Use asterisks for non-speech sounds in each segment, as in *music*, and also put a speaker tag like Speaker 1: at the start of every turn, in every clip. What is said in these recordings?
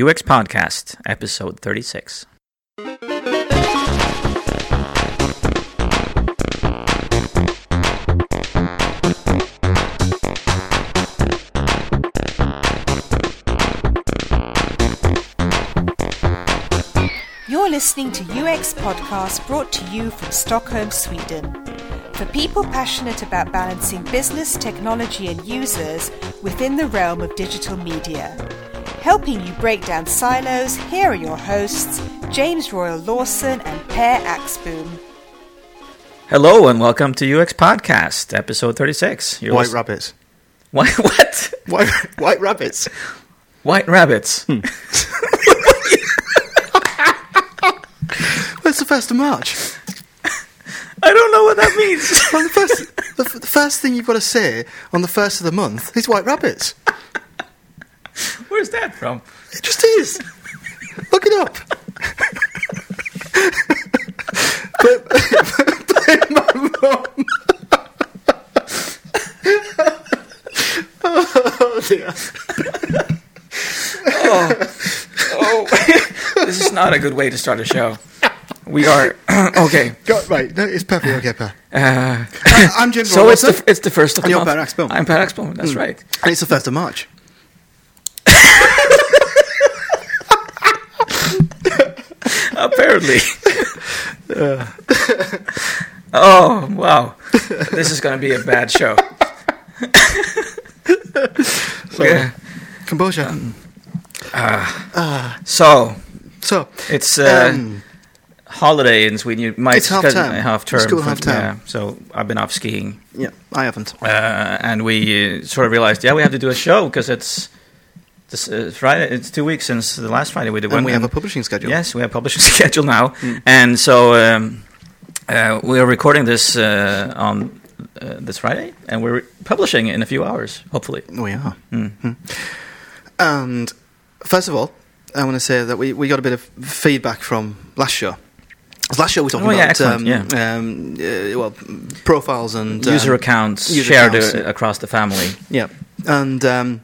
Speaker 1: UX Podcast, episode 36.
Speaker 2: You're listening to UX Podcast brought to you from Stockholm, Sweden. For people passionate about balancing business, technology, and users within the realm of digital media. Helping you break down silos, here are your hosts, James Royal Lawson and Per Axbom.
Speaker 1: Hello and welcome to UX Podcast, episode 36. You're
Speaker 3: White
Speaker 1: lis-
Speaker 3: rabbits.
Speaker 1: White, *laughs* what?
Speaker 3: White, white rabbits.
Speaker 1: White rabbits.
Speaker 3: Hmm. *laughs* Well, the first of March.
Speaker 1: I don't know what that means.
Speaker 3: Well, the first, the, the first thing you've got to say on the first of the month is white rabbits.
Speaker 1: Where's that from?
Speaker 3: It just is. Look it up. but, but my mum. oh dear.
Speaker 1: Oh, this is not a good way to start a show. We are *clears throat* okay.
Speaker 3: Go, right, no, it's perfectly okay, Per.
Speaker 1: Uh,
Speaker 3: I'm Jim *laughs*
Speaker 1: so it's the it's the first of the
Speaker 3: And you're
Speaker 1: month.
Speaker 3: Per.
Speaker 1: I'm Per Axbom. That's
Speaker 3: Hmm.
Speaker 1: right.
Speaker 3: and it's the first of March.
Speaker 1: Apparently. *laughs* oh wow, this is going to be a bad show. so, Yeah.
Speaker 3: Composure.
Speaker 1: So
Speaker 3: so,
Speaker 1: it's uh,
Speaker 3: um,
Speaker 1: holiday in Sweden. You might
Speaker 3: It's half term.
Speaker 1: uh, Half term.
Speaker 3: School half term.
Speaker 1: Yeah. So I've been off skiing,
Speaker 3: yeah, I haven't.
Speaker 1: uh, and we uh, sort of realized, yeah, we have to do a show because it's this uh, Friday. It's two weeks since the last Friday we did.
Speaker 3: And we have a publishing schedule.
Speaker 1: Yes, we have a publishing *laughs* schedule now, and so um, uh, we are recording this uh, on uh, this Friday, and we're publishing in a few hours, hopefully.
Speaker 3: We are.
Speaker 1: Mm.
Speaker 3: And first of all, I want to say that we, we got a bit of feedback from last show. Last show we were talking
Speaker 1: Oh, yeah,
Speaker 3: about um, um, uh, well profiles and um,
Speaker 1: user accounts
Speaker 3: user
Speaker 1: shared
Speaker 3: accounts.
Speaker 1: across the family.
Speaker 3: Yeah, and um, um,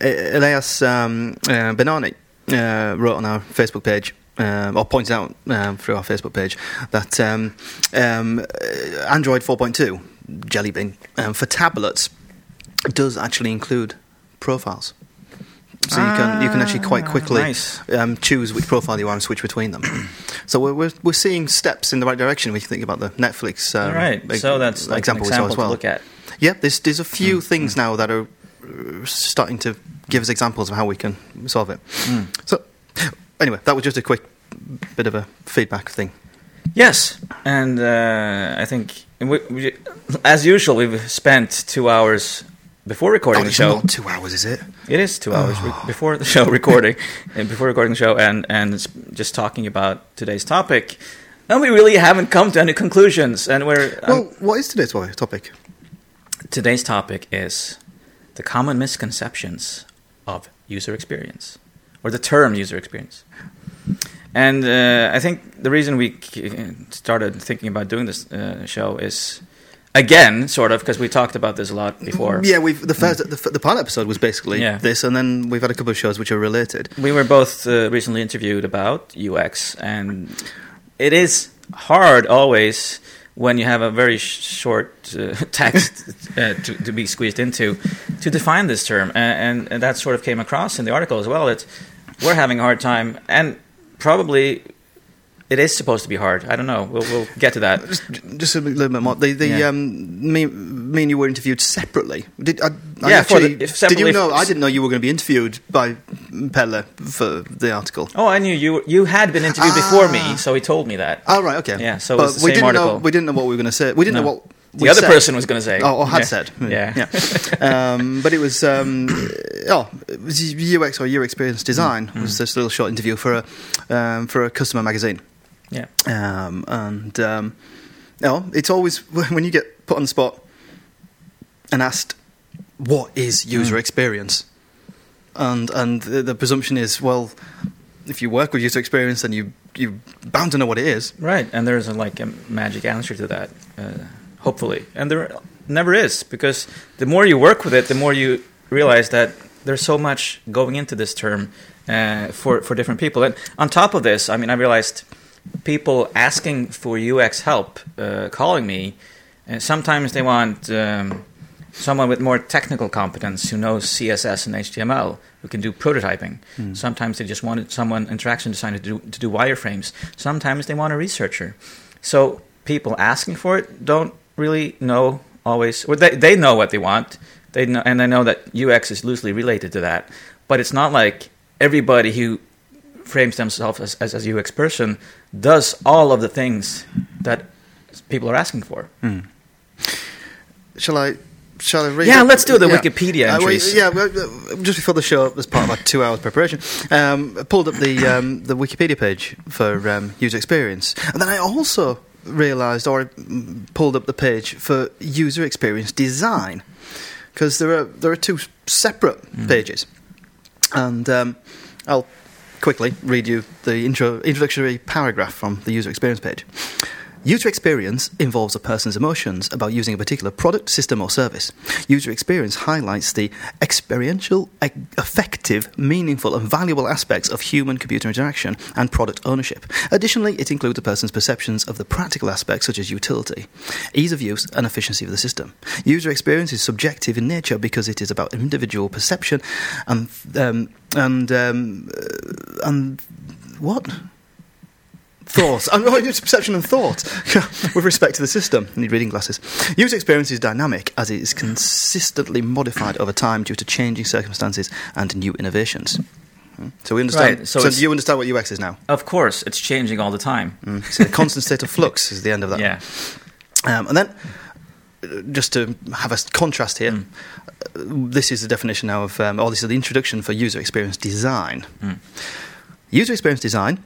Speaker 3: Elias um, uh, Benani uh, wrote on our Facebook page. Um, or pointed out um, through our Facebook page that um, um, uh, Android 4.2 Jelly Bean um, for tablets does actually include profiles. So you can you can actually quite
Speaker 1: Ah,
Speaker 3: quickly
Speaker 1: nice.
Speaker 3: um, choose which profile you want and switch between them. *coughs* so we're, we're we're seeing steps in the right direction. We can think about the Netflix. Um,
Speaker 1: right, so that's like
Speaker 3: example
Speaker 1: an
Speaker 3: we saw
Speaker 1: example
Speaker 3: as well.
Speaker 1: to look at.
Speaker 3: Yeah, there's there's a few things now that are uh, starting to give us examples of how we can solve it.
Speaker 1: Mm.
Speaker 3: So anyway, that was just a quick bit of a feedback thing.
Speaker 1: Yes, and uh, I think, we, we, as usual, we've spent two hours before recording
Speaker 3: Oh,
Speaker 1: the show.
Speaker 3: not two hours, is it?
Speaker 1: It is two hours re- before the show *laughs* recording, and before recording the show, and and just talking about today's topic. And we really haven't come to any conclusions. And we're um,
Speaker 3: Well, what is today's topic?
Speaker 1: today's topic is the common misconceptions of user experience, or the term user experience. And uh, I think the reason we started thinking about doing this uh, show is, again, sort of, because we talked about this a lot before.
Speaker 3: Yeah, we've the first the, the pilot episode was basically
Speaker 1: Yeah.
Speaker 3: this, and then we've had a couple of shows which are related.
Speaker 1: We were both uh, recently interviewed about UX, and it is hard always when you have a very sh- short uh, *laughs* text uh, to, to be squeezed into to define this term, A- and, and that sort of came across in the article as well. That we're having a hard time, and probably it is supposed to be hard. I don't know. We'll, we'll get to that.
Speaker 3: Just, just a little bit more. The, the
Speaker 1: Yeah.
Speaker 3: um, me, me and you were interviewed separately. Did I, I
Speaker 1: Yeah, for the-
Speaker 3: actually,
Speaker 1: if
Speaker 3: did you
Speaker 1: separately
Speaker 3: know? I didn't know you were going to be interviewed by Pelle for the article.
Speaker 1: Oh, I knew you. You had been interviewed before me,
Speaker 3: Ah.
Speaker 1: so he told me that.
Speaker 3: Oh right, okay.
Speaker 1: Yeah, so it
Speaker 3: but
Speaker 1: was the
Speaker 3: we
Speaker 1: same
Speaker 3: didn't
Speaker 1: article.
Speaker 3: know we didn't know what we were going to say. We didn't
Speaker 1: No.
Speaker 3: know what
Speaker 1: the other
Speaker 3: said.
Speaker 1: person was going to say.
Speaker 3: Oh, or had
Speaker 1: Yeah.
Speaker 3: said.
Speaker 1: Yeah.
Speaker 3: yeah. *laughs* um, but it was um, oh, it was UX or user experience design
Speaker 1: Mm.
Speaker 3: was this little short interview for a um, for a customer magazine.
Speaker 1: Yeah.
Speaker 3: Um, and um, you know, it's always *laughs* when you get put on the spot and asked, "What is user
Speaker 1: Mm.
Speaker 3: experience?" and and the, the presumption is, well, if you work with user experience, then you you bound to know what it is.
Speaker 1: Right, and there's a, like a magic answer to that, uh, hopefully, and there never is because the more you work with it, the more you realize that there's so much going into this term uh, for for different people. And on top of this, I mean, I realized people asking for UX help, uh, calling me, and sometimes they want um, someone with more technical competence who knows CSS and HTML who can do prototyping.
Speaker 3: Hmm.
Speaker 1: Sometimes they just wanted someone interaction designer to do, to do wireframes. Sometimes they want a researcher. So people asking for it don't really know always, or they they know what they want. They know, and they know that UX is loosely related to that. But it's not like everybody who frames themselves as, as, as a UX person does all of the things that people are asking for.
Speaker 3: Shall I? Shall I read?
Speaker 1: Yeah,
Speaker 3: it?
Speaker 1: let's do the Wikipedia
Speaker 3: Uh, well, yeah, uh, just before the show, as part of our two hours preparation, um, I pulled up the um, the Wikipedia page for um, user experience, and then I also realised, or mm, pulled up the page for user experience design, because there are there are two separate
Speaker 1: Mm.
Speaker 3: pages, and um, I'll quickly read you the intro, introductory paragraph from the user experience page. User experience involves a person's emotions about using a particular product, system, or service. User experience highlights the experiential, effective, meaningful, and valuable aspects of human computer interaction and product ownership. Additionally, it includes a person's perceptions of the practical aspects such as utility, ease of use, and efficiency of the system. User experience is subjective in nature because it is about individual perception and um, and um, uh, and what thought. and oh, it's perception and thought *laughs* with respect to the system. I need reading glasses. User experience is dynamic as it is consistently modified over time due to changing circumstances and new innovations. Hmm. So we understand.
Speaker 1: Right, so
Speaker 3: so you understand what UX is now.
Speaker 1: Of course, it's changing all the time.
Speaker 3: Mm. So a constant state of flux is the end of that.
Speaker 1: Yeah.
Speaker 3: Um, and then, just to have a contrast here,
Speaker 1: Mm.
Speaker 3: this is the definition now of, um, or this is the introduction for user experience design.
Speaker 1: Mm.
Speaker 3: User experience design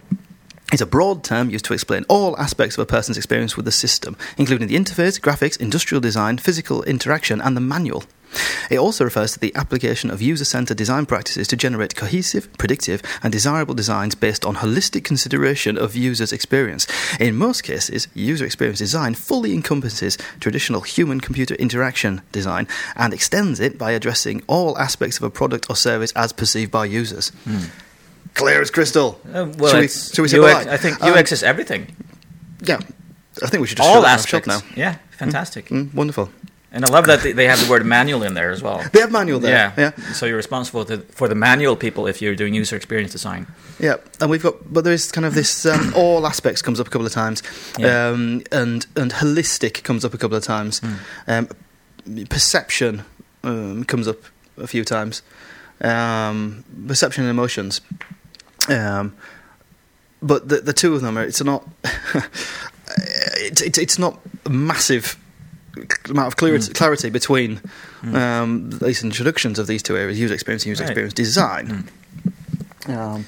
Speaker 3: is a broad term used to explain all aspects of a person's experience with the system, including the interface, graphics, industrial design, physical interaction, and the manual. It also refers to the application of user centered design practices to generate cohesive, predictive, and desirable designs based on holistic consideration of users' experience. In most cases, user experience design fully encompasses traditional human computer interaction design and extends it by addressing all aspects of a product or service as perceived by users. Hmm. Clear as crystal.
Speaker 1: Uh, well,
Speaker 3: Shall we- shall we say
Speaker 1: UX? I think
Speaker 3: Um,
Speaker 1: UX is everything.
Speaker 3: Yeah, I think we should just
Speaker 1: all aspects.
Speaker 3: now.
Speaker 1: Yeah, fantastic.
Speaker 3: Mm, wonderful.
Speaker 1: And I love that they, they have the word manual in there as well.
Speaker 3: They have manual there.
Speaker 1: Yeah.
Speaker 3: yeah.
Speaker 1: So you're responsible to, for the manual people if you're doing user experience design.
Speaker 3: Yeah, and we've got, but there is kind of this um, *coughs* all aspects comes up a couple of times,
Speaker 1: Yeah.
Speaker 3: um, and and holistic comes up a couple of times,
Speaker 1: Mm.
Speaker 3: um, perception um, comes up a few times, um, perception and emotions, um, but the the two of them are it's not *laughs* it's it's it's not a massive amount of clarity,
Speaker 1: Mm.
Speaker 3: clarity between
Speaker 1: Mm.
Speaker 3: um, these introductions of these two areas: user experience and user
Speaker 1: Right.
Speaker 3: experience design.
Speaker 1: Mm.
Speaker 3: Um,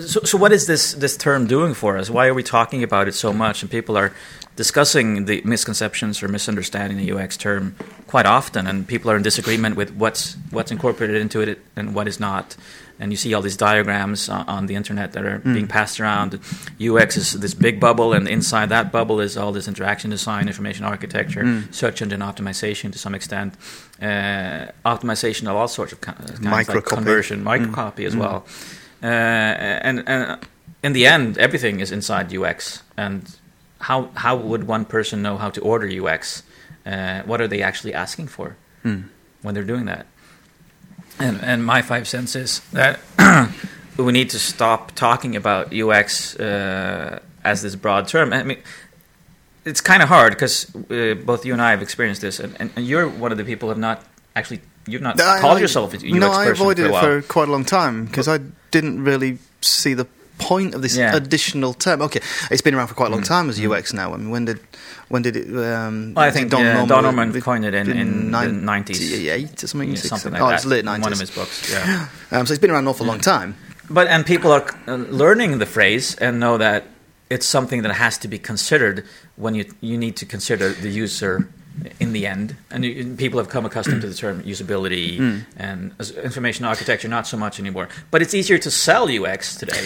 Speaker 1: So, so what is this this term doing for us? Why are we talking about it so much? And people are discussing the misconceptions or misunderstanding the UX term quite often, and people are in disagreement with what's what's incorporated into it and what is not. And you see all these diagrams on, on the internet that are
Speaker 3: Mm.
Speaker 1: being passed around. UX is this big bubble, and inside that bubble is all this interaction design, information architecture,
Speaker 3: Mm.
Speaker 1: search engine optimization to some extent, uh, optimization of all sorts of ki- kinds, like
Speaker 3: Microcopy.
Speaker 1: conversion, microcopy as
Speaker 3: Mm.
Speaker 1: well. Uh, and, and in the end, everything is inside UX. And how how would one person know how to order UX? Uh, what are they actually asking for
Speaker 3: mm.
Speaker 1: when they're doing that? And and my five cents is that *clears throat* we need to stop talking about UX uh, as this broad term. I mean, it's kind of hard because uh, both you and I have experienced this, and, and, and you're one of the people who have not actually you've not
Speaker 3: I-
Speaker 1: called
Speaker 3: I-
Speaker 1: yourself a UX
Speaker 3: no, I
Speaker 1: person
Speaker 3: avoided
Speaker 1: for
Speaker 3: it for quite a long time because I didn't really see the point of this
Speaker 1: Yeah.
Speaker 3: additional term. Okay, it's been around for quite a long
Speaker 1: Mm.
Speaker 3: time as UX now. I mean, when did when did it? Um,
Speaker 1: Well, I think
Speaker 3: Don
Speaker 1: uh,
Speaker 3: Norman,
Speaker 1: Don Norman coined it in, in the 90s.
Speaker 3: 98 or something.
Speaker 1: Yeah, something like
Speaker 3: oh,
Speaker 1: that.
Speaker 3: it's late
Speaker 1: in One of his books, yeah. *laughs*
Speaker 3: Um, so it's been around an awful long time. *laughs*
Speaker 1: But and people are uh, learning the phrase and know that it's something that has to be considered when you you need to consider the user in the end. And you, people have come accustomed to the term usability
Speaker 3: Mm.
Speaker 1: and information architecture, not so much anymore. But it's easier to sell UX today.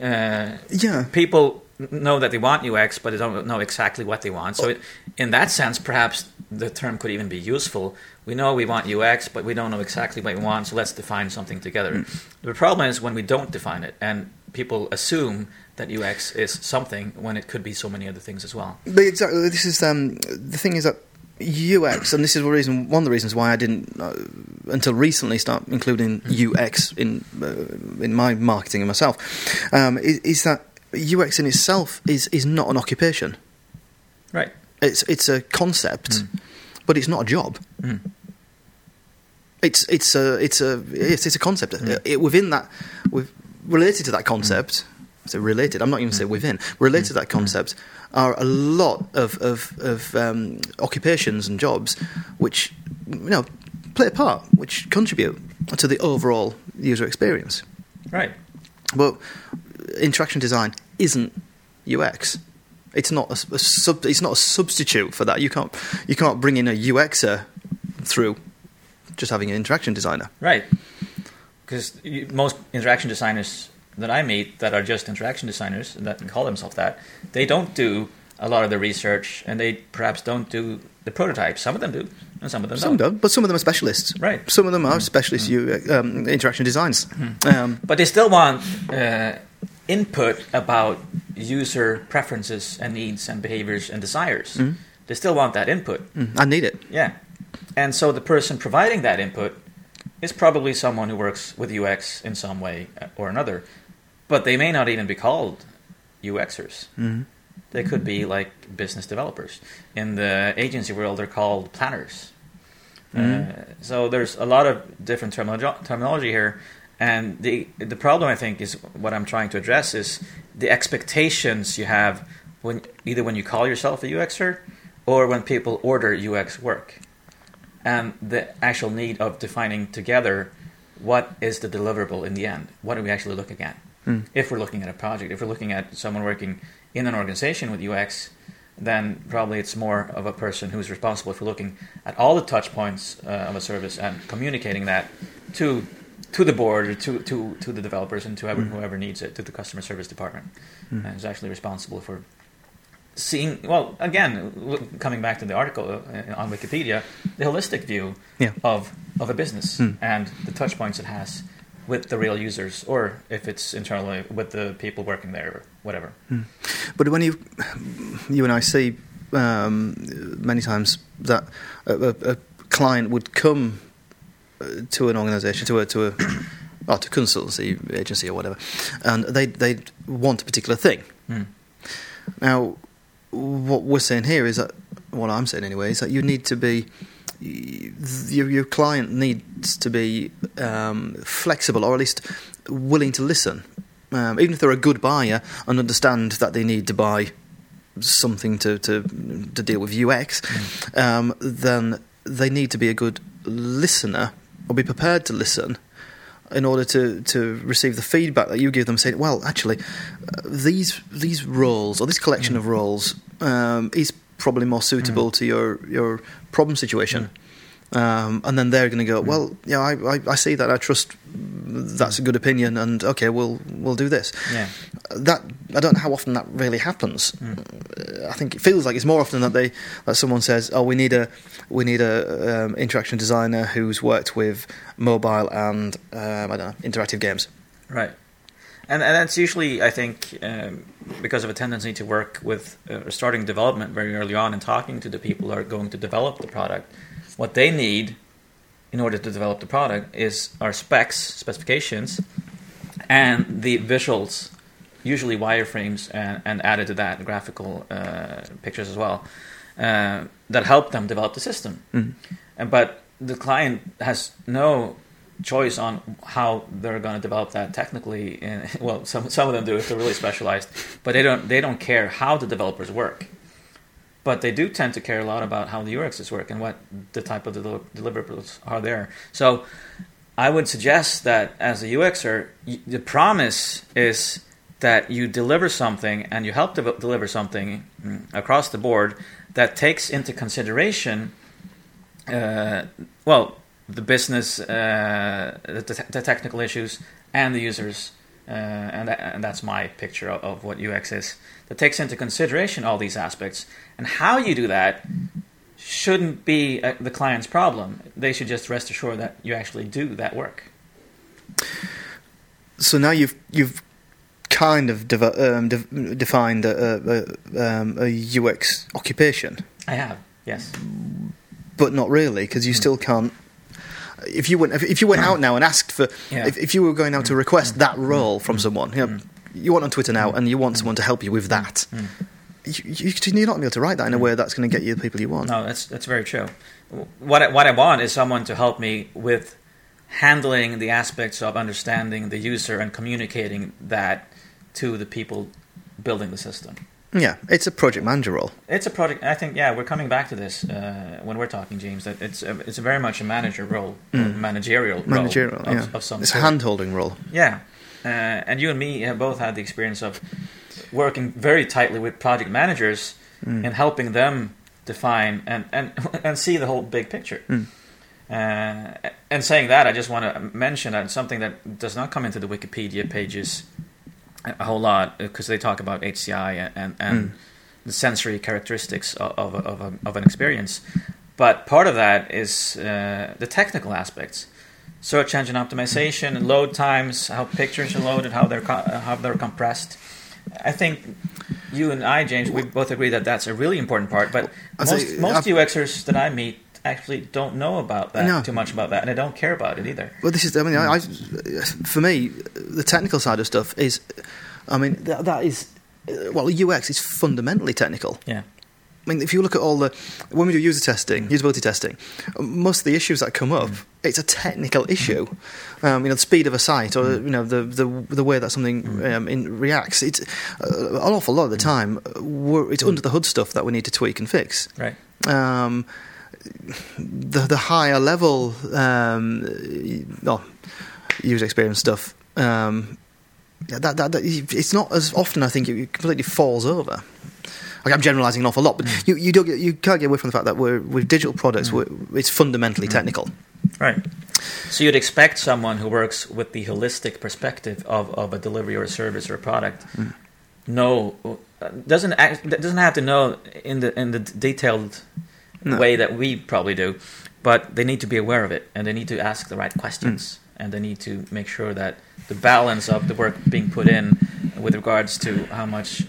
Speaker 1: Uh,
Speaker 3: Yeah.
Speaker 1: people know that they want UX, but they don't know exactly what they want. So, it, in that sense, perhaps the term could even be useful. We know we want UX, but we don't know exactly what we want, so let's define something together. The problem is when we don't define it, and people assume that UX is something when it could be so many other things as well.
Speaker 3: But exactly, this is um, the thing is that UX, and this is the reason, one of the reasons why I didn't uh, until recently start including UX in uh, in my marketing and myself, um, is, is that UX in itself is is not an occupation.
Speaker 1: Right.
Speaker 3: It's it's a concept,
Speaker 1: Mm.
Speaker 3: but it's not a job.
Speaker 1: Mm.
Speaker 3: It's it's a it's a it's, it's a concept.
Speaker 1: Mm.
Speaker 3: It, within that, with related to that concept, so related. I'm not even saying within. Related to that concept are a lot of of, of um, occupations and jobs, which you know play a part, which contribute to the overall user experience.
Speaker 1: Right.
Speaker 3: But interaction design isn't UX. It's not a, a sub, It's not a substitute for that. You can't you can't bring in a UXer through just having an interaction designer.
Speaker 1: Right. Because most interaction designers that I meet that are just interaction designers and that call themselves that, they don't do a lot of the research and they perhaps don't do the prototypes. Some of them do, and some of them
Speaker 3: Some
Speaker 1: don't.
Speaker 3: don't, but some of them are specialists.
Speaker 1: Right. Hmm.
Speaker 3: Some of them are specialist U, um, interaction designs. Um,
Speaker 1: But they still want uh, input about user preferences and needs and behaviors and desires.
Speaker 3: Mhm.
Speaker 1: They still want that input.
Speaker 3: mm, I need it.
Speaker 1: Yeah. And so the person providing that input is probably someone who works with UX in some way or another. But they may not even be called UXers.
Speaker 3: Mm.
Speaker 1: They could be like business developers. In the agency world, they're called planners.
Speaker 3: Mhm.
Speaker 1: Uh, so there's a lot of different termino- terminology here. And the the problem I think is what I'm trying to address is the expectations you have when either when you call yourself a UXer or when people order UX work, and the actual need of defining together what is the deliverable in the end. What are we actually looking at?
Speaker 3: Mm.
Speaker 1: If we're looking at a project, if we're looking at someone working in an organization with UX, then probably it's more of a person who's responsible for looking at all the touch points uh, of a service and communicating that to to the board or to, to, to the developers and to whoever,
Speaker 3: Mm.
Speaker 1: whoever needs it, to the customer service department.
Speaker 3: Mm.
Speaker 1: And is actually responsible for seeing, well, again, coming back to the article uh, on Wikipedia, the holistic view
Speaker 3: Yeah.
Speaker 1: of, of a business
Speaker 3: Mm.
Speaker 1: and the touch points it has with the real users, or if it's internally with the people working there, or whatever.
Speaker 3: But when you you and I see um, many times that a, a, a client would come uh, to an organisation, to a to a *coughs* or to consultancy agency or whatever, and they they want a particular thing.
Speaker 1: Mm.
Speaker 3: Now, what we're saying here is that what I'm saying anyway is that you need to be your, your client needs to be um, flexible or at least willing to listen, um, even if they're a good buyer and understand that they need to buy something to to, to deal with UX, um, then they need to be a good listener or be prepared to listen in order to, to receive the feedback that you give them, saying, "Well, actually, uh, these these roles or this collection
Speaker 1: Mm.
Speaker 3: of roles um, is probably more suitable to your your problem situation." Um, and then they're going to go,
Speaker 1: Mm.
Speaker 3: well, yeah, I, I, I see that. I trust that's a good opinion, and okay, we'll we'll do this.
Speaker 1: Yeah.
Speaker 3: That I don't know how often that really happens.
Speaker 1: Mm.
Speaker 3: Uh, I think it feels like it's more often that they that someone says, "Oh, we need a we need a um, interaction designer who's worked with mobile and um, I don't know interactive games."
Speaker 1: Right. And, and that's usually, I think, um, because of a tendency to work with uh, starting development very early on and talking to the people who are going to develop the product. What they need in order to develop the product is our specs, specifications, and the visuals, usually wireframes, and, and added to that graphical uh, pictures as well, uh, that help them develop the system.
Speaker 3: Mm.
Speaker 1: And, but the client has no choice on how they're going to develop that technically. And, *laughs* well, some some of them do if they're really specialized, but they don't they don't care how the developers work. But they do tend to care a lot about how the UXs work and what the type of del- deliverables are there. So I would suggest that as a UXer, the promise is that you deliver something and you help de- deliver something mm, across the board that takes into consideration, uh, well, the business, uh, the, the technical issues, and the users. Uh, and, that, and that's my picture of, of what UX is. That takes into consideration all these aspects. And how you do that shouldn't be uh, the client's problem. They should just rest assured that you actually do that work.
Speaker 3: So now you've you've kind of dev- um, de- defined a, a, um, a, UX occupation.
Speaker 1: I have, yes,
Speaker 3: but not really because you mm. still can't. If you went if you went out now and asked for yeah. if, if you were going out to request that mm. role from mm. someone, you, know, mm. you went on Twitter now and you want someone to help you with that. You, you, are not going to be able to write that in a way that's going to get you the people you want.
Speaker 1: No, that's that's very true. What I, what I want is someone to help me with handling the aspects of understanding the user and communicating that to the people building the system.
Speaker 3: Yeah, it's a project manager role.
Speaker 1: It's a project. I think yeah, we're coming back to this uh, when we're talking, James. That it's a, it's a very much a manager role, mm. managerial,
Speaker 3: managerial,
Speaker 1: role
Speaker 3: yeah.
Speaker 1: of, of some.
Speaker 3: It's sort. a hand holding role.
Speaker 1: Yeah, uh, and you and me have both had the experience of working very tightly with project managers mm. and helping them define and, and *laughs* and see the whole big picture. Mm. Uh, and saying that, I just want to mention that something that does not come into the Wikipedia pages a whole lot because they talk about HCI and and mm. the sensory characteristics of of, of, a, of, an experience. But part of that is uh, the technical aspects, search engine optimization, load times, how pictures are loaded, how they're co- how they're compressed. I think you and I, James, we both agree that that's a really important part. But most, most UXers that I meet actually don't know about that no. too much about that, and I don't care about it either.
Speaker 3: Well, this is. I mean, I, I, for me, the technical side of stuff is. I mean, that, that is. Well, UX is fundamentally technical.
Speaker 1: Yeah.
Speaker 3: I mean, if you look at all the when we do user testing, usability testing, most of the issues that come up, mm. it's a technical issue. Um, you know, the speed of a site, or mm. you know, the the the way that something mm. um, in, reacts. It's uh, an awful lot of the time. it's under the hood stuff that we need to tweak and fix.
Speaker 1: Right.
Speaker 3: Um, the the higher level um, user experience stuff. Um, that, that, that, it's not as often. I think it completely falls over. Like I'm generalising an awful lot, but mm. you you don't get, you can't get away from the fact that we're with digital products. Mm. it's fundamentally mm. technical.
Speaker 1: Right. So you'd expect someone who works with the holistic perspective of, of a delivery or a service or a product mm. know doesn't act, doesn't have to know in the in the detailed no. way that we probably do, but they need to be aware of it and they need to ask the right questions mm. and they need to make sure that the balance of the work being put in with regards to how much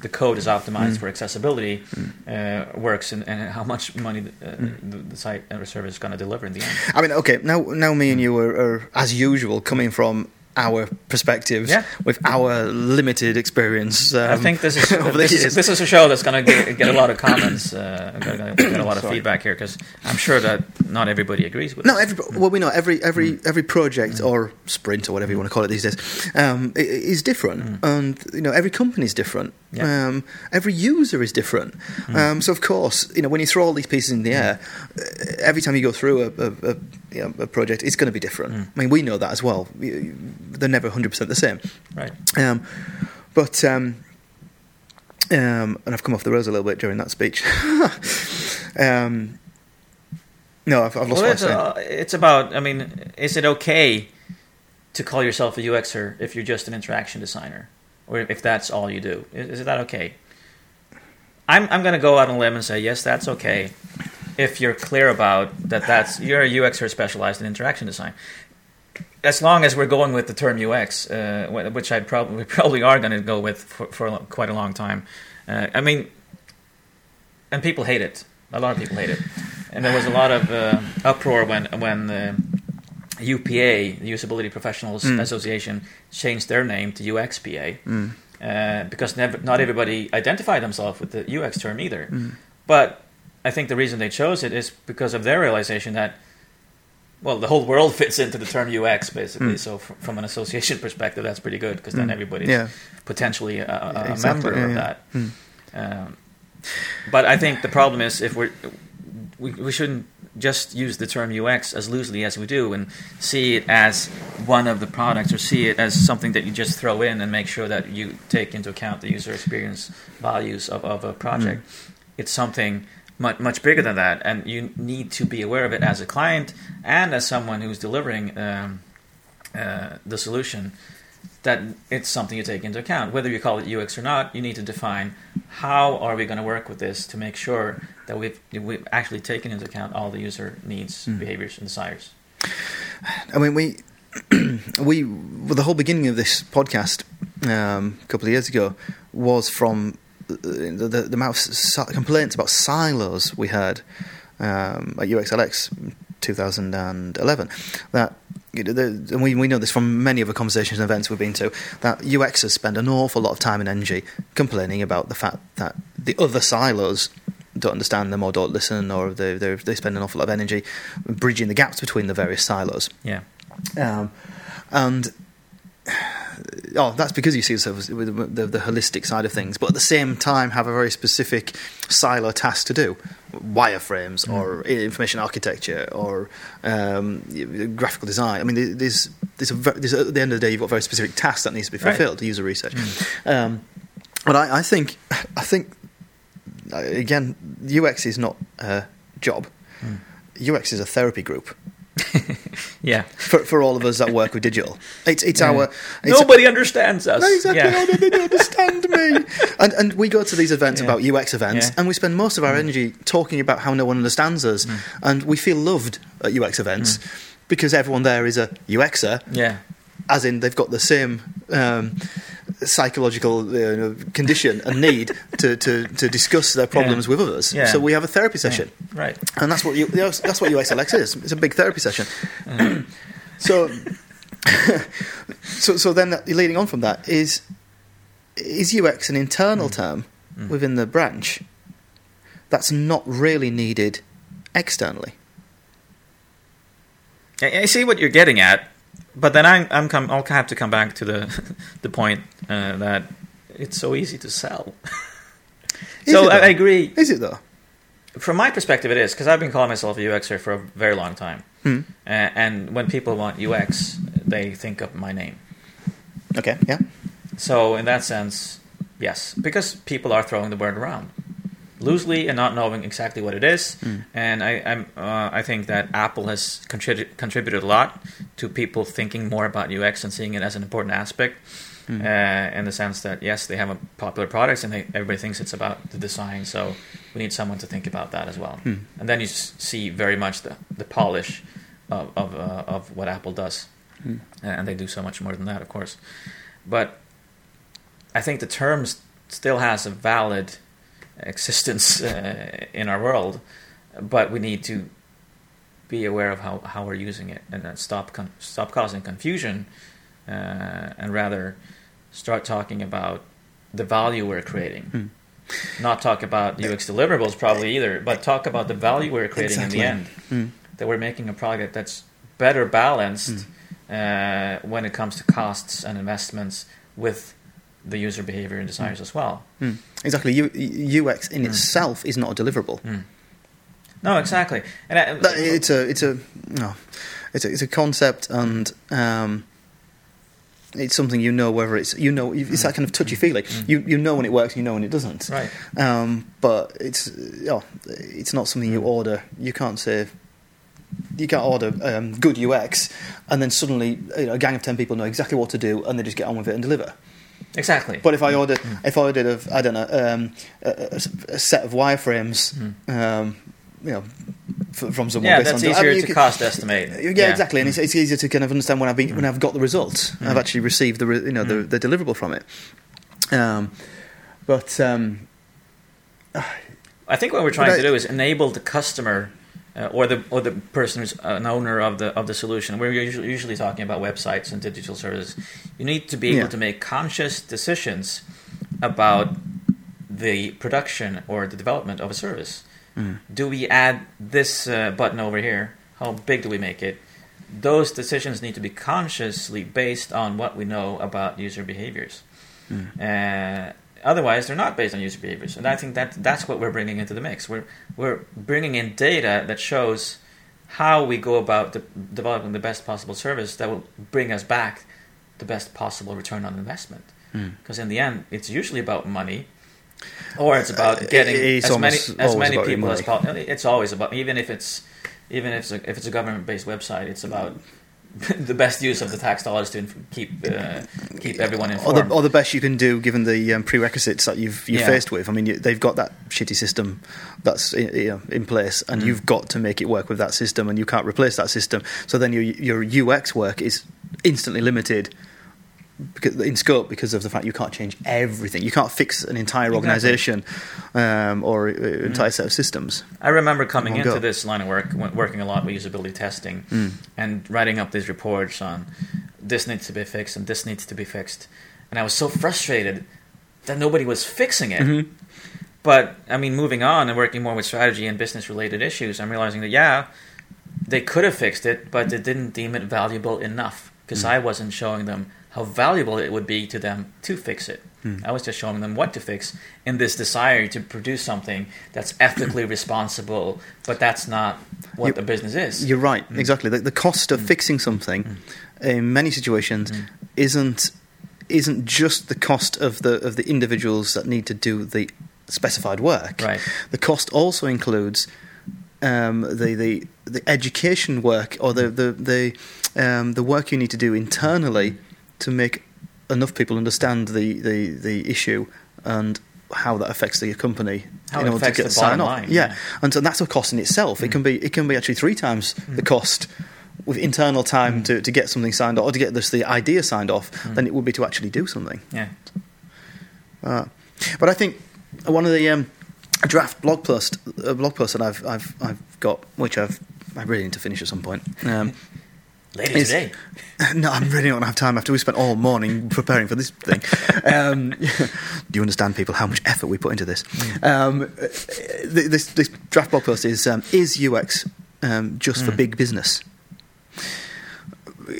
Speaker 1: the code is optimized mm. for accessibility mm. uh, works and, and, how much money the, uh, mm. the, the, site or service is going to deliver in the end.
Speaker 3: I mean, okay, now now me and you are, are as usual coming from our perspectives
Speaker 1: yeah.
Speaker 3: with our limited experience. Um,
Speaker 1: I think this is *laughs* this, is this, is a show that's going to get, a lot of comments, uh, to get a lot of feedback here because I'm sure that not everybody agrees with.
Speaker 3: No, every, well, we know every every mm. every project mm. or sprint or whatever you want to call it these days um, is different, mm. and you know every company is different. Yeah. Um, every user is different. Mm. Um, so of course, you know when you throw all these pieces in the air, uh, every time you go through a, a, a, you know, a project, it's going to be different. Mm. I mean, we know that as well. They're never 100 percent the same.
Speaker 1: Right.
Speaker 3: Um, but um, um, and I've come off the rails a little bit during that speech. *laughs* Um, no, I've, I've lost
Speaker 1: well,
Speaker 3: it's, uh,
Speaker 1: it's about. I mean, is it okay to call yourself a UXer if you're just an interaction designer? or if that's all you do. Is, is that okay? I'm I'm going to go out on a limb and say yes, that's okay. If you're clear about that, that's you're a UXer specialized in interaction design. As long as we're going with the term UX, uh, which I probably probably are going to go with for, for quite a long time. Uh, I mean, and people hate it. A lot of people hate it, and there was a lot of uh, uproar when when uh, UPA, the Usability Professionals mm. Association, changed their name to UXPA mm. uh, because never, not everybody identified themselves with the UX term either. Mm. But I think the reason they chose it is because of their realization that, well, the whole world *laughs* fits into the term UX basically. Mm. So f- from an association *laughs* perspective, that's pretty good because then mm. everybody's yeah. potentially a, a, exactly. member yeah, of that. Mm. Um, but I think the problem is if we're we, we shouldn't just use the term UX as loosely as we do and see it as one of the products or see it as something that you just throw in and make sure that you take into account the user experience values of, of a project. Mm. It's something much, much bigger than that, and you need to be aware of it as a client and as someone who's delivering um, uh, the solution that it's something you take into account. Whether you call it UX or not, you need to define how are we going to work with this to make sure that we've we've actually taken into account all the user needs,
Speaker 3: Mm.
Speaker 1: behaviors, and desires.
Speaker 3: I mean, we *clears throat* we well, the whole beginning of this podcast um, a couple of years ago was from the, the, the amount of si- complaints about silos we heard um, at UXLX 2011. That you know, the, and we, we know this from many other conversations and events we've been to that UXers spend an awful lot of time and energy complaining about the fact that the other silos don't understand them or don't listen or they they they spend an awful lot of energy bridging the gaps between the various silos.
Speaker 1: Yeah.
Speaker 3: Um, and oh, that's because you see yourself with the, the, holistic side of things, but at the same time have a very specific silo task to do, wireframes or information architecture or um, graphical design. I mean, there's, there's, a, there's at the end of the day, you've got very specific tasks that needs to be
Speaker 1: Right.
Speaker 3: fulfilled. User research, um, but I, I think I think uh, again, UX is not a job. UX is a therapy group *laughs*
Speaker 1: Yeah.
Speaker 3: for, for all of us that work with digital. It's it's
Speaker 1: Yeah.
Speaker 3: our it's
Speaker 1: Nobody understands us.
Speaker 3: Exactly.
Speaker 1: Yeah.
Speaker 3: Oh, they don't understand me. *laughs* And and we go to these events
Speaker 1: Yeah.
Speaker 3: about UX events, and we spend most of our energy talking about how no one understands us,
Speaker 1: Mm.
Speaker 3: and we feel loved at UX events because everyone there is a UXer,
Speaker 1: Yeah.
Speaker 3: as in they've got the same. Um, psychological uh, you know, condition and need to, to, to discuss their problems with others.
Speaker 1: Yeah.
Speaker 3: So we have a therapy session.
Speaker 1: Right.
Speaker 3: And that's what you, that's what UXLX is. It's a big therapy session. so, so, so then that, leading on from that is is UX an internal mm. term mm. within the branch that's not really needed externally?
Speaker 1: I see what you're getting at, but then I'm, I'm come, I'll have to come back to the *laughs* the point uh, that it's so easy to sell. *laughs* So I, I agree.
Speaker 3: Is it though?
Speaker 1: From my perspective, it is because I've been calling myself a UXer for a very long time, uh, and when people want UX, they think of my name.
Speaker 3: Okay. Yeah.
Speaker 1: So in that sense, yes, because people are throwing the word around loosely and not knowing exactly what it is. And I, I'm, uh, I think that Apple has contributed contributed a lot to people thinking more about UX and seeing it as an important aspect. Uh, in the sense that yes, they have a popular products and they, everybody thinks it's about the design. So we need someone to think about that as well. And then you s- see very much the, the polish of of, uh, of what Apple does, and they do so much more than that, of course. But I think the term still has a valid existence uh, in our world, but we need to be aware of how, how we're using it and stop con- stop causing confusion, uh, and rather start talking about the value we're creating. Not talk about UX deliverables probably either, but talk about the value we're creating in the end.
Speaker 3: Mm.
Speaker 1: That we're making a product that's better balanced uh, when it comes to costs and investments with the user behavior and desires as well.
Speaker 3: Mm. Exactly. U- UX in itself is not a deliverable.
Speaker 1: No, exactly. And I,
Speaker 3: That- it's a it's a no, it's a it's a concept and um, it's something you know whether it's you know it's that kind of touchy feeling. You you know when it works, you know when it doesn't.
Speaker 1: right.
Speaker 3: Um, but it's oh, it's not something you order. You can't say you can't order um, good UX and then suddenly you know, a gang of ten people know exactly what to do and they just get on with it and deliver.
Speaker 1: Exactly.
Speaker 3: But if I ordered, if I ordered, of, I don't know, um, a, a- a set of wireframes, um, you know, f- from someone.
Speaker 1: yeah,
Speaker 3: based
Speaker 1: that's
Speaker 3: on, I
Speaker 1: easier
Speaker 3: mean,
Speaker 1: to
Speaker 3: could-
Speaker 1: cost estimate.
Speaker 3: Yeah, exactly, and it's, it's easier to kind of understand when I've been, when I've got the results. I've actually received the re- you know the, the deliverable from it. Um, but um,
Speaker 1: I think what we're trying
Speaker 3: But
Speaker 1: to do is enable the customer uh, or the or the person who's an owner of the of the solution. We're usually, usually talking about websites and digital services. You need to be able
Speaker 3: Yeah.
Speaker 1: to make conscious decisions about the production or the development of a service. Do we add this uh, button over here? How big do we make it? Those decisions need to be consciously based on what we know about user behaviors. Uh, otherwise, they're not based on user behaviors, and I think that that's what we're bringing into the mix. We're we're bringing in data that shows how we go about de- developing the best possible service that will bring us back the best possible return on investment. Because in the end, it's usually about money, or it's about
Speaker 3: Uh,
Speaker 1: getting
Speaker 3: it's
Speaker 1: as many as many people as possible. It's always about even if it's even if it's a, if it's a government based website, it's about *laughs* the best use of the tax dollars to keep uh, keep everyone
Speaker 3: or
Speaker 1: informed.
Speaker 3: the, or the best you can do given the um, prerequisites that you've you're
Speaker 1: Yeah.
Speaker 3: faced with. I mean, you, they've got that shitty system that's i- you know, in place, and
Speaker 1: Mm.
Speaker 3: you've got to make it work with that system, and you can't replace that system. So then your your UX work is instantly limited. Because, in scope, because of the fact you can't change everything, you can't fix an entire
Speaker 1: Exactly.
Speaker 3: organisation um, or an entire set of systems.
Speaker 1: I remember coming into
Speaker 3: go.
Speaker 1: this line of work, working a lot with usability testing,
Speaker 3: Mm.
Speaker 1: and writing up these reports on this needs to be fixed and this needs to be fixed, and I was so frustrated that nobody was fixing it.
Speaker 3: Mhm.
Speaker 1: But I mean, moving on and working more with strategy and business related issues, I'm realizing that yeah, they could have fixed it, but they didn't deem it valuable enough because I wasn't showing them how valuable it would be to them to fix it. Hmm. I was just showing them what to fix in this desire to produce something that's ethically *clears throat* responsible, but that's not what
Speaker 3: You-
Speaker 1: the business is.
Speaker 3: You're right, hmm. exactly. The, the cost of hmm. fixing something in many situations isn't isn't just the cost of the of the individuals that need to do the specified work.
Speaker 1: Right.
Speaker 3: The cost also includes um, the, the the education work or the the the, um, the work you need to do internally to make enough people understand the, the, the issue and how that affects the company
Speaker 1: How
Speaker 3: in
Speaker 1: it
Speaker 3: order
Speaker 1: affects
Speaker 3: to get
Speaker 1: the
Speaker 3: sign off. yeah.
Speaker 1: yeah.
Speaker 3: and so that's a cost in itself. It can be it can be actually three times the cost with internal time to, to get something signed off or to get this the idea signed off than it would be to actually do something.
Speaker 1: yeah.
Speaker 3: Uh, but I think one of the um, draft blog post uh, blog post that I've I've I've got, which I've I really need to finish at some point. Um, *laughs*
Speaker 1: Later
Speaker 3: Is-
Speaker 1: today. *laughs*
Speaker 3: no, I'm really not going to have time after we spent all morning preparing for this thing. Um, *laughs* do you understand, people, how much effort we put into this? Um, uh, this, this draft blog post is um, Is UX um, just for big business?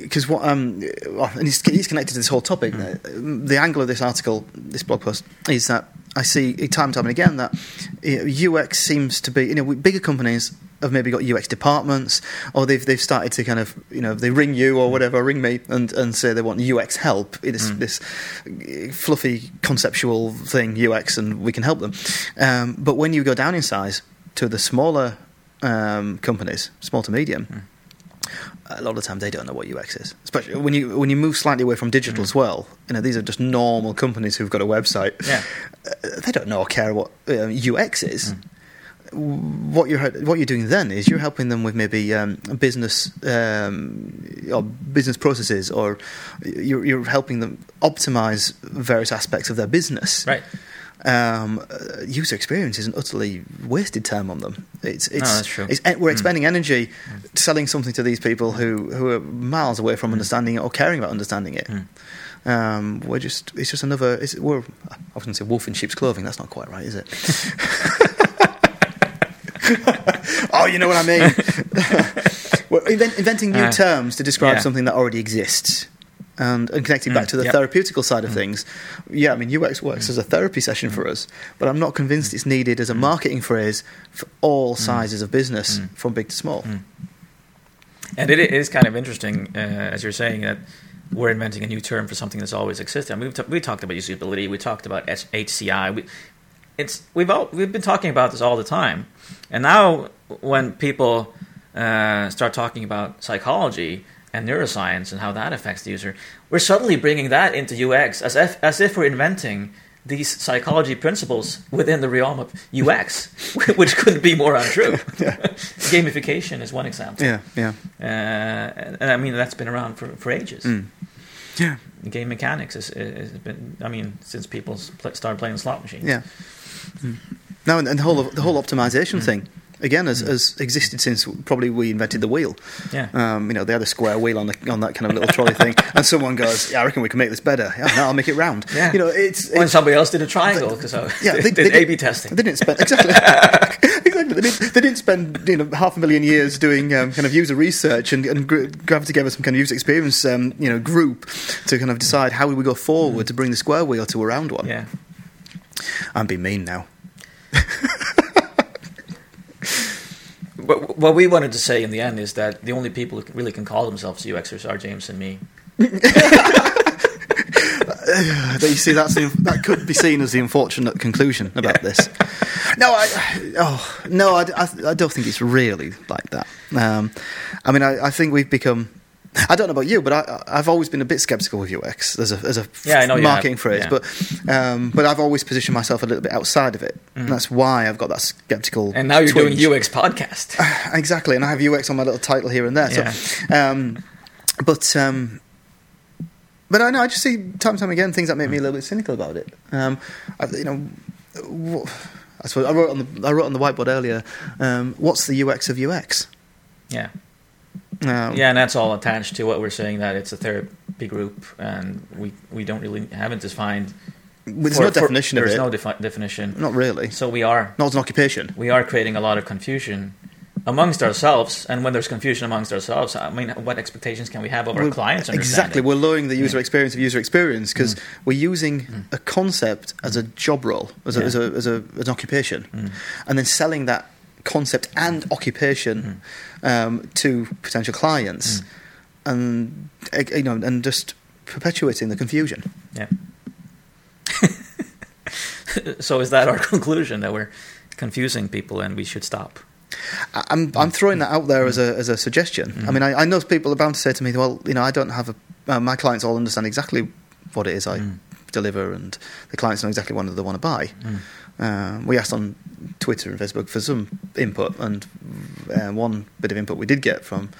Speaker 3: Because what um, and it's, it's connected to this whole topic. Uh, The angle of this article, this blog post, is that I see time and time and again that uh, UX seems to be you know bigger companies have maybe got UX departments, or they've they've started to kind of you know they ring you or whatever, ring me and, and say they want UX help. This this uh, fluffy conceptual thing UX, and we can help them. Um, but when you go down in size to the smaller um, companies, small to medium, a lot of the time they don't know what UX is. Especially when you when you move slightly away from digital as well. You know, these are just normal companies who've got a website.
Speaker 1: Yeah.
Speaker 3: Uh, they don't know or care what uh, UX is. What you're what you're doing then is you're helping them with maybe um, business um, or business processes, or you're, you're helping them optimize various aspects of their business.
Speaker 1: Right.
Speaker 3: Um, uh, user experience is an utterly wasted term on them. It's, it's,
Speaker 1: true.
Speaker 3: It's, we're expending energy selling something to these people who, who are miles away from understanding it or caring about understanding it. Um, we're just it's just another. It's, we're I was going to say wolf in sheep's clothing. That's not quite right, is it? *laughs* oh, you know what I mean. *laughs* *laughs* we're invent, inventing new
Speaker 1: Uh,
Speaker 3: terms to describe
Speaker 1: yeah.
Speaker 3: something that already exists. And, and connecting back
Speaker 1: Mm,
Speaker 3: to the
Speaker 1: yep.
Speaker 3: therapeutical side of mm. things, yeah, I mean, UX works as a therapy session mm. for us, but I'm not convinced mm. it's needed as a marketing phrase for all sizes of business, from big to small.
Speaker 1: And it is kind of interesting, uh, as you're saying, that we're inventing a new term for something that's always existed. I mean, we've t- we talked about usability, we talked about HCI. We, it's we've all, we've been talking about this all the time, and now when people uh, start talking about psychology and neuroscience and how that affects the user, we're suddenly bringing that into UX as if as if we're inventing these psychology principles within the realm of UX, *laughs* which couldn't be more untrue. *laughs* Gamification is one example.
Speaker 3: Yeah, yeah.
Speaker 1: Uh, and, and I mean that's been around for, for ages.
Speaker 3: Mm. Yeah,
Speaker 1: Game mechanics has, been. I mean, since people pl- started playing slot machines.
Speaker 3: yeah. No, and, and the whole the whole optimization thing again has, has existed since probably we invented the wheel.
Speaker 1: Yeah.
Speaker 3: Um, you know, they had a square wheel on the on that kind of little trolley thing, *laughs* and someone goes, "Yeah, I reckon we can make this better. Yeah, no, I'll make it round."
Speaker 1: Yeah.
Speaker 3: You know, it's,
Speaker 1: when
Speaker 3: it's
Speaker 1: somebody else did a triangle, because
Speaker 3: yeah, *laughs*
Speaker 1: they, did A/B testing.
Speaker 3: They didn't spend exactly. *laughs* exactly. They didn't, they didn't spend you know half a million years doing um, kind of user research and, and gr- grab together some kind of user experience um, you know group to kind of decide how we go forward to bring the square wheel to a round one.
Speaker 1: Yeah.
Speaker 3: I'm being mean now.
Speaker 1: But what we wanted to say in the end is that the only people who can- really can call themselves UXers are James and me. *laughs* *laughs*
Speaker 3: But you see, that's the, that could be seen as the unfortunate conclusion about this. No, I, oh, no, I, I, I don't think it's really like that. Um, I mean, I, I think we've become I don't know about you, but I, I've always been a bit skeptical with UX as a as a
Speaker 1: Yeah,
Speaker 3: marketing
Speaker 1: have,
Speaker 3: phrase,
Speaker 1: yeah.
Speaker 3: but um, but I've always positioned myself a little bit outside of it. And that's why I've got that skeptical.
Speaker 1: And now you're
Speaker 3: twinge.
Speaker 1: doing UX podcast. *laughs*
Speaker 3: exactly, and I have UX on my little title here and there. So, um, but um, but I know I just see time and time again things that make me a little bit cynical about it. Um, I, you know, I suppose I wrote on the I wrote on the whiteboard earlier. Um, what's the UX of UX?
Speaker 1: Yeah.
Speaker 3: Um,
Speaker 1: Yeah, and that's all attached to what we're saying that it's a therapy group, and we we don't really haven't defined.
Speaker 3: There's
Speaker 1: for-
Speaker 3: no
Speaker 1: for-
Speaker 3: definition of
Speaker 1: There's
Speaker 3: it.
Speaker 1: no defi- definition.
Speaker 3: Not really.
Speaker 1: So we are
Speaker 3: Not as an occupation.
Speaker 1: we are creating a lot of confusion amongst ourselves, and when there's confusion amongst ourselves, I mean, what expectations can we have of our
Speaker 3: We're-
Speaker 1: clients?
Speaker 3: Exactly. We're lowering the user experience of user experience because
Speaker 1: Mm.
Speaker 3: we're using a concept as a job role, as, a,
Speaker 1: Yeah.
Speaker 3: as, a, as, a, as an occupation,
Speaker 1: Mm.
Speaker 3: and then selling that concept and occupation um, to potential clients,
Speaker 1: Mm.
Speaker 3: and you know, and just perpetuating the confusion.
Speaker 1: Yeah. *laughs* so is that our conclusion that we're confusing people and we should stop?
Speaker 3: I'm I'm throwing that out there as a as a suggestion.
Speaker 1: Mm.
Speaker 3: I mean, I, I know people are bound to say to me, well, you know, I don't have a uh, my clients all understand exactly what it is I
Speaker 1: Mm.
Speaker 3: deliver, and the clients know exactly what they want to buy.
Speaker 1: Mm.
Speaker 3: Uh, we asked on Twitter and Facebook for some input, and uh, one bit of input we did get from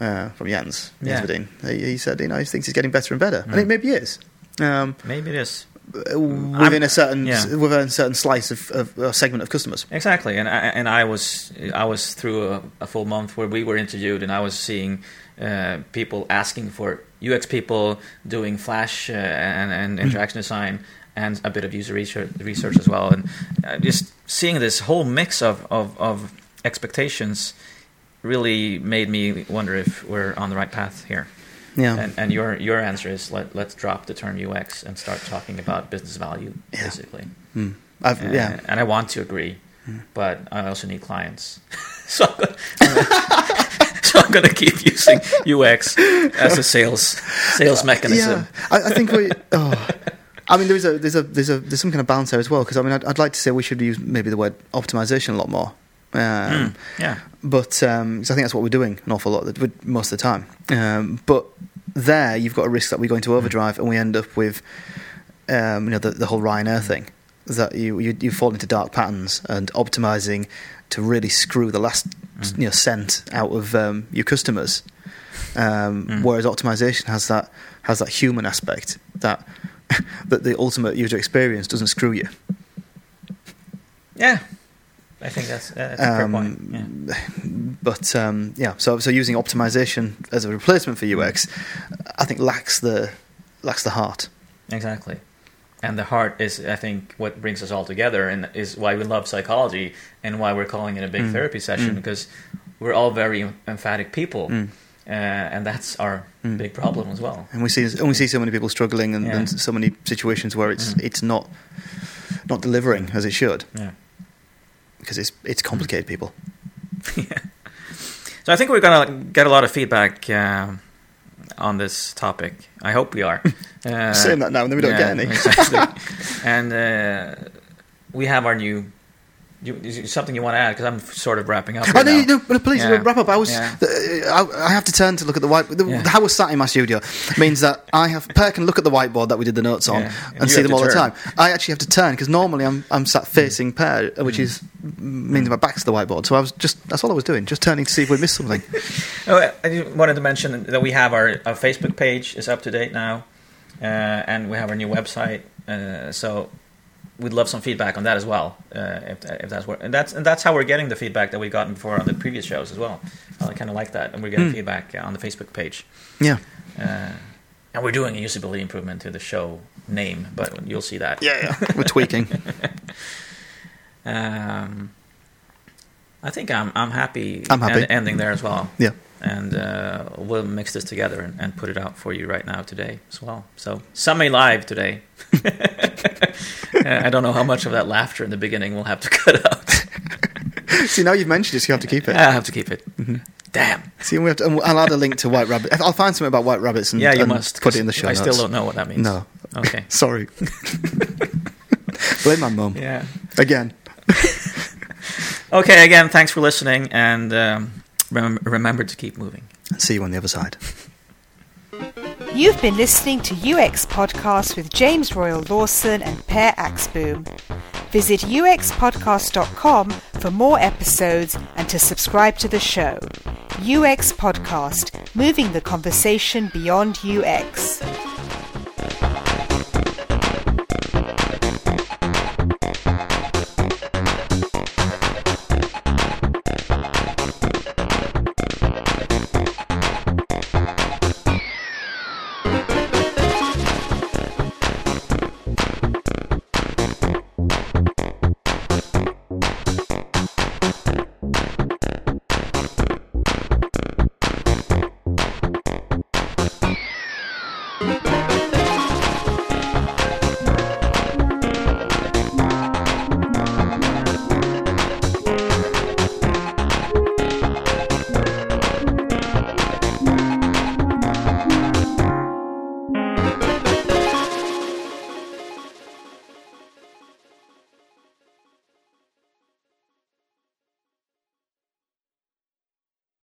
Speaker 3: uh, from Jens
Speaker 1: Yeah.
Speaker 3: He, he said, you know, he thinks he's getting better and better, and
Speaker 1: Mm.
Speaker 3: it maybe is. Um,
Speaker 1: Maybe it is.
Speaker 3: within a certain
Speaker 1: yeah.
Speaker 3: within a certain slice of, of a segment of customers.
Speaker 1: Exactly, and I, and I was I was through a, a full month where we were interviewed, and I was seeing uh, people asking for UX people doing Flash uh, and, and interaction design, and a bit of user research, research as well, and uh, just seeing this whole mix of, of, of expectations really made me wonder if we're on the right path here.
Speaker 3: Yeah.
Speaker 1: And, and your your answer is let let's drop the term UX and start talking about business value,
Speaker 3: Yeah.
Speaker 1: basically.
Speaker 3: Mm. I've,
Speaker 1: Uh,
Speaker 3: yeah.
Speaker 1: and I want to agree, but I also need clients. *laughs* so, I'm gonna, *laughs* so I'm going to keep using UX as a sales sales mechanism.
Speaker 3: Yeah, I, I think we. Oh. I mean, there's a there's a there's a there's some kind of balance there as well because I mean, I'd, I'd like to say we should use maybe the word optimization a lot more. Um,
Speaker 1: Mm, yeah,
Speaker 3: But um I think that's what we're doing an awful lot of the, most of the time. Um, but there, you've got a risk that we go into overdrive and we end up with, um, you know, the, the whole Ryanair thing. That you, you you fall into dark patterns and optimizing to really screw the last
Speaker 1: Mm.
Speaker 3: you know cent out of um, your customers. Um,
Speaker 1: Mm.
Speaker 3: Whereas optimization has that has that human aspect that *laughs* that the ultimate user experience doesn't screw you.
Speaker 1: yeah. I think that's, uh, that's a fair
Speaker 3: Um,
Speaker 1: point. Yeah.
Speaker 3: But um, yeah, so so using optimization as a replacement for UX, I think lacks the lacks the heart.
Speaker 1: Exactly. And the heart is, I think, what brings us all together, and is why we love psychology, and why we're calling it a big
Speaker 3: Mm.
Speaker 1: therapy session,
Speaker 3: Mm.
Speaker 1: because we're all very emphatic people,
Speaker 3: Mm.
Speaker 1: Uh, and that's our
Speaker 3: Mm.
Speaker 1: big problem as well.
Speaker 3: And we see and we see so many people struggling, and,
Speaker 1: Yeah.
Speaker 3: and so many situations where it's
Speaker 1: Mm.
Speaker 3: it's not not delivering as it should
Speaker 1: Yeah.
Speaker 3: because it's it's complicated people. *laughs* yeah.
Speaker 1: So I think we're gonna get a lot of feedback uh, on this topic. I hope we are. Uh, *laughs*
Speaker 3: Saying that now, and then we don't
Speaker 1: yeah,
Speaker 3: get any.
Speaker 1: exactly. *laughs* and uh, we have our new. You, something you want to add? Because I'm sort of wrapping up.
Speaker 3: Oh, no, no, please
Speaker 1: Yeah.
Speaker 3: wrap up. I was,
Speaker 1: Yeah.
Speaker 3: I, I have to turn to look at the white. The,
Speaker 1: Yeah.
Speaker 3: How we're sat in my studio means that I have Per can look at the whiteboard that we did the notes on.
Speaker 1: And
Speaker 3: and, see them all the time. I actually have to turn because normally I'm I'm sat facing Per, which
Speaker 1: Mm.
Speaker 3: is means my back's to the whiteboard. So I was just that's all I was doing, just turning to see if we missed something. *laughs*
Speaker 1: Oh, I wanted to mention that we have our, our Facebook page is up to date now, uh, and we have our new website. Uh, so we'd love some feedback on that as well. Uh, if, if that's what, and that's and that's how we're getting the feedback that we've gotten before on the previous shows as well. I kind of like that, and we're getting
Speaker 3: Hmm.
Speaker 1: feedback uh, on the Facebook page.
Speaker 3: Yeah,
Speaker 1: Uh, and we're doing a usability improvement to the show name, but you'll see that.
Speaker 3: yeah, yeah. we're tweaking. *laughs*
Speaker 1: Um, I think I'm I'm happy.
Speaker 3: I'm happy.
Speaker 1: end- ending there as well.
Speaker 3: Yeah.
Speaker 1: And uh, we'll mix this together and, and put it out for you right now today as well. So Summit Live today. *laughs* I don't know how much of that laughter in the beginning we'll have to *laughs* cut out. *laughs*
Speaker 3: see, now you've mentioned it, so you have to keep it.
Speaker 1: I have to keep it.
Speaker 3: Mm-hmm.
Speaker 1: Damn.
Speaker 3: See, we have to, I'll add a link to White Rabbit. I'll find something about White Rabbits and,
Speaker 1: Yeah, you
Speaker 3: and
Speaker 1: must.
Speaker 3: put it in the show
Speaker 1: I
Speaker 3: notes.
Speaker 1: still don't know what that means.
Speaker 3: No,
Speaker 1: Okay.
Speaker 3: sorry. Blame my mum
Speaker 1: Yeah.
Speaker 3: again.
Speaker 1: Okay. Again, thanks for listening, and um, remember, remember to keep moving.
Speaker 3: See you on the other side. *laughs*
Speaker 2: You've been listening to UX Podcast with James Royal Lawson and Per Axbom. Visit uxpodcast.com for more episodes and to subscribe to the show. UX Podcast, moving the conversation beyond UX.